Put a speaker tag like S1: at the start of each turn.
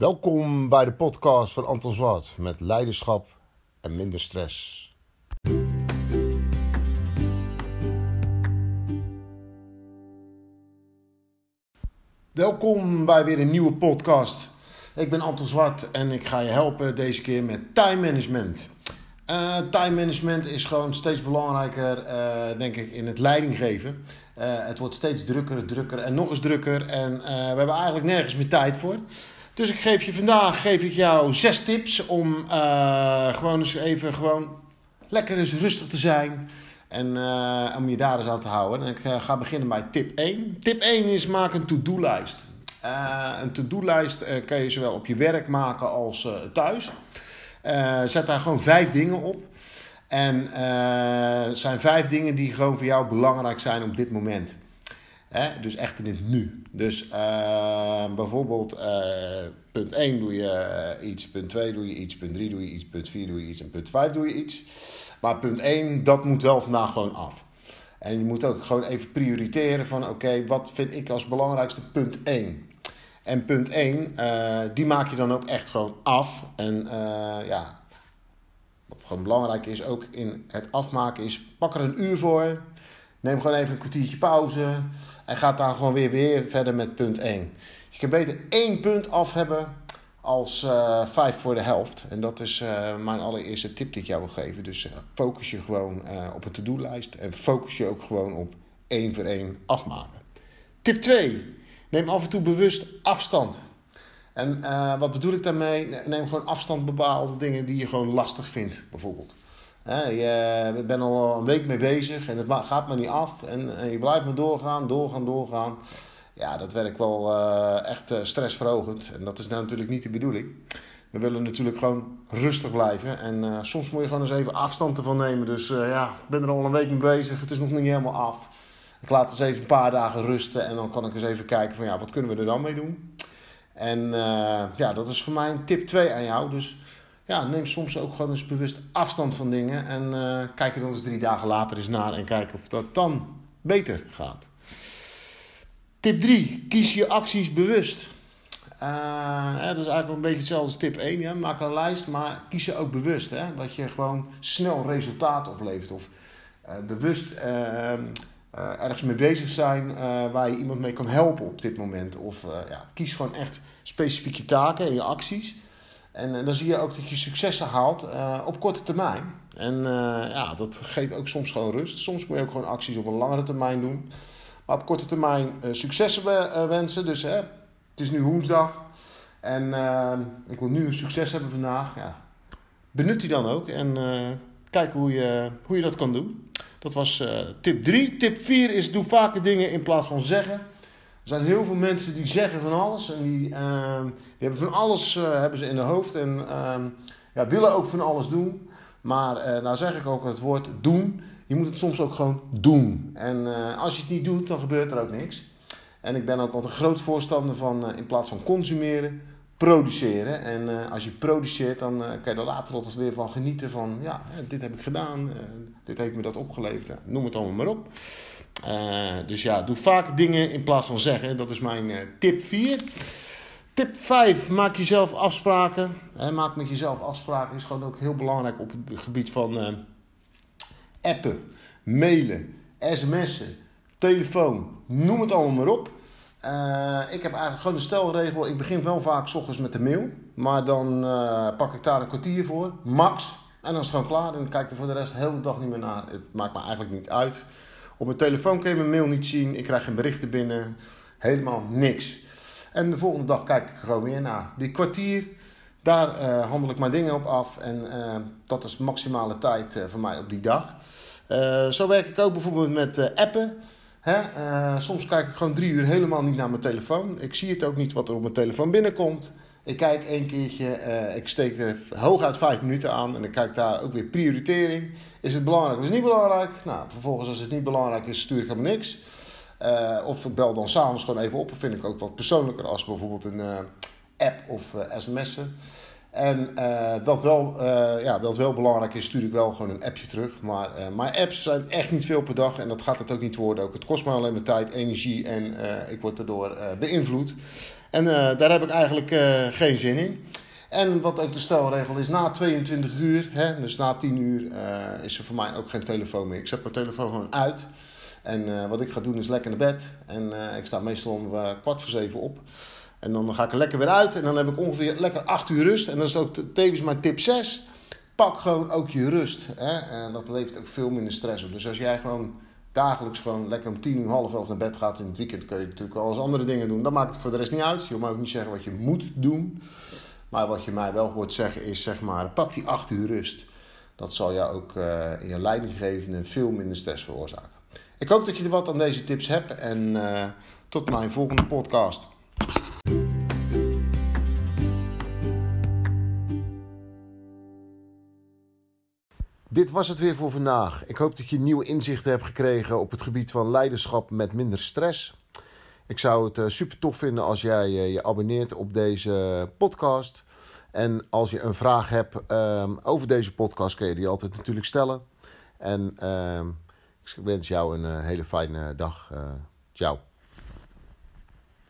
S1: Welkom bij de podcast van Anton Zwart met leiderschap en minder stress. Welkom bij weer een nieuwe podcast. Ik ben Anton Zwart en ik ga je helpen deze keer met time management. Uh, time management is gewoon steeds belangrijker, uh, denk ik, in het leidinggeven. Uh, het wordt steeds drukker, drukker en nog eens drukker. En we hebben eigenlijk nergens meer tijd voor. Dus ik geef je vandaag geef ik jou zes tips om gewoon eens even gewoon lekker eens rustig te zijn. En om je daar eens aan te houden. En ik ga beginnen bij tip 1. Tip 1 is maak een to-do-lijst. een to-do-lijst kan je zowel op je werk maken als thuis. Zet daar gewoon vijf dingen op. En uh, zijn vijf dingen die gewoon voor jou belangrijk zijn op dit moment. Hè? Dus echt in het nu. Dus uh, bijvoorbeeld punt 1 doe je iets, punt 2 doe je iets, punt 3 doe je iets, punt 4 doe je iets en punt 5 doe je iets. Maar punt 1, dat moet wel vandaag gewoon af. En je moet ook gewoon even prioriteren van oké, wat vind ik als belangrijkste punt 1. En punt 1, uh, eh, die maak je dan ook echt gewoon af. En uh, ja, wat gewoon belangrijk is ook in het afmaken is, pak er een uur voor. Neem gewoon even een kwartiertje pauze. En ga dan gewoon weer, weer verder met punt 1. Je kan beter één punt af hebben als uh, vijf voor de helft. En dat is uh, mijn allereerste tip die ik jou wil geven. Dus uh, focus je gewoon op een to-do-lijst. En focus je ook gewoon op één voor één afmaken. Tip 2. Neem af en toe bewust afstand. En wat bedoel ik daarmee? Neem gewoon afstand bepaalde dingen die je gewoon lastig vindt, bijvoorbeeld. Je bent al een week mee bezig en het gaat maar niet af. En, je blijft maar doorgaan, doorgaan, doorgaan. Ja, dat werkt wel uh, echt uh, stressverhogend. En dat is nou natuurlijk niet de bedoeling. We willen natuurlijk gewoon rustig blijven. En soms moet je gewoon eens even afstand ervan nemen. Dus ja, ik ben er al een week mee bezig. Het is nog niet helemaal af. Ik laat eens even een paar dagen rusten en dan kan ik eens even kijken van ja, wat kunnen we er dan mee doen. En ja, dat is voor mij tip 2 aan jou. Dus ja, neem soms ook gewoon eens bewust afstand van dingen. En uh, kijk er dan eens drie dagen later eens naar en kijk of dat dan beter gaat. Tip 3. Kies je acties bewust. Uh, dat is eigenlijk een beetje hetzelfde als tip 1. Ja. Maak een lijst, maar kies ze ook bewust. Hè. Dat je gewoon snel resultaat oplevert. Of bewust uh, ergens mee bezig zijn waar je iemand mee kan helpen op dit moment. Of ja, kies gewoon echt specifieke taken en je acties. En dan zie je ook dat je successen haalt op korte termijn. En ja, dat geeft ook soms gewoon rust. Soms moet je ook gewoon acties op een langere termijn doen. Maar op korte termijn successen wensen. Dus hè, het is nu woensdag. En ik wil nu een succes hebben vandaag. Ja, benut die dan ook. En kijk hoe je, hoe je dat kan doen. Dat was uh, tip 3. Tip 4 is doe vaker dingen in plaats van zeggen. Er zijn heel veel mensen die zeggen van alles. En die, die hebben van alles uh, hebben ze in de hoofd. En ehm, ja, willen ook van alles doen. Maar uh, nou zeg ik ook het woord doen. Je moet het soms ook gewoon doen. En als je het niet doet, dan gebeurt er ook niks. En ik ben ook altijd een groot voorstander van in plaats van consumeren, produceren. En als je produceert, dan kan je er later altijd weer van genieten van... ja, dit heb ik gedaan, dit heeft me dat opgeleverd. noem het allemaal maar op. dus ja, doe vaak dingen in plaats van zeggen. Dat is mijn tip 4. Tip 5, maak jezelf afspraken. Maak met jezelf afspraken is gewoon ook heel belangrijk op het gebied van appen, mailen, sms'en, telefoon. Noem het allemaal maar op. Ik heb eigenlijk gewoon een stelregel. Ik begin wel vaak s ochtends met de mail. Maar dan pak ik daar een kwartier voor. Max. En dan is het gewoon klaar. En dan kijk ik er voor de rest de hele dag niet meer naar. Het maakt me eigenlijk niet uit. Op mijn telefoon kan je mijn mail niet zien. Ik krijg geen berichten binnen. Helemaal niks. En de volgende dag kijk ik gewoon weer naar. Die kwartier, daar uh, handel ik mijn dingen op af. En dat is maximale tijd voor mij op die dag. zo werk ik ook bijvoorbeeld met appen. Hè? Uh, soms kijk ik gewoon drie uur helemaal niet naar mijn telefoon. Ik zie het ook niet wat er op mijn telefoon binnenkomt. Ik kijk één keertje, uh, ik steek er hooguit vijf minuten aan en dan kijk daar ook weer prioritering. Is het belangrijk of is het niet belangrijk? Nou, vervolgens als het niet belangrijk is, stuur ik helemaal niks. Uh, of ik bel dan s'avonds gewoon even op. Dat vind ik ook wat persoonlijker als bijvoorbeeld een app of sms'en. En dat, wel, ja, dat wel belangrijk is, stuur ik wel gewoon een appje terug. Maar mijn apps zijn echt niet veel per dag en dat gaat het ook niet worden. Ook het kost me alleen maar tijd, energie en ik word daardoor beïnvloed. En daar heb ik eigenlijk geen zin in. En wat ook de stelregel is, na 22 uur, hè, dus na 10 uur, is er voor mij ook geen telefoon meer. Ik zet mijn telefoon gewoon uit. En wat ik ga doen is lekker naar bed. En ik sta meestal om kwart voor zeven op. En dan ga ik er lekker weer uit. En dan heb ik ongeveer lekker 8 uur rust. En dat is ook tevens mijn tip 6 pak gewoon ook je rust. Hè? En dat levert ook veel minder stress op. Dus als jij gewoon dagelijks gewoon lekker om tien uur, half elf naar bed gaat in het weekend, kun je natuurlijk wel eens andere dingen doen. Dan maakt het voor de rest niet uit. Je mag ook niet zeggen wat je moet doen. Maar wat je mij wel hoort zeggen is, zeg maar, pak die acht uur rust. Dat zal jou ook uh, in je leidinggevende veel minder stress veroorzaken. Ik hoop dat je er wat aan deze tips hebt en uh, tot mijn volgende podcast. Dit was het weer voor vandaag. Ik hoop dat je nieuwe inzichten hebt gekregen op het gebied van leiderschap met minder stress. Ik zou het uh, super tof vinden als jij uh, je abonneert op deze podcast. En als je een vraag hebt um, over deze podcast, kun je die altijd natuurlijk stellen. En um, ik wens jou een uh, hele fijne dag. ciao.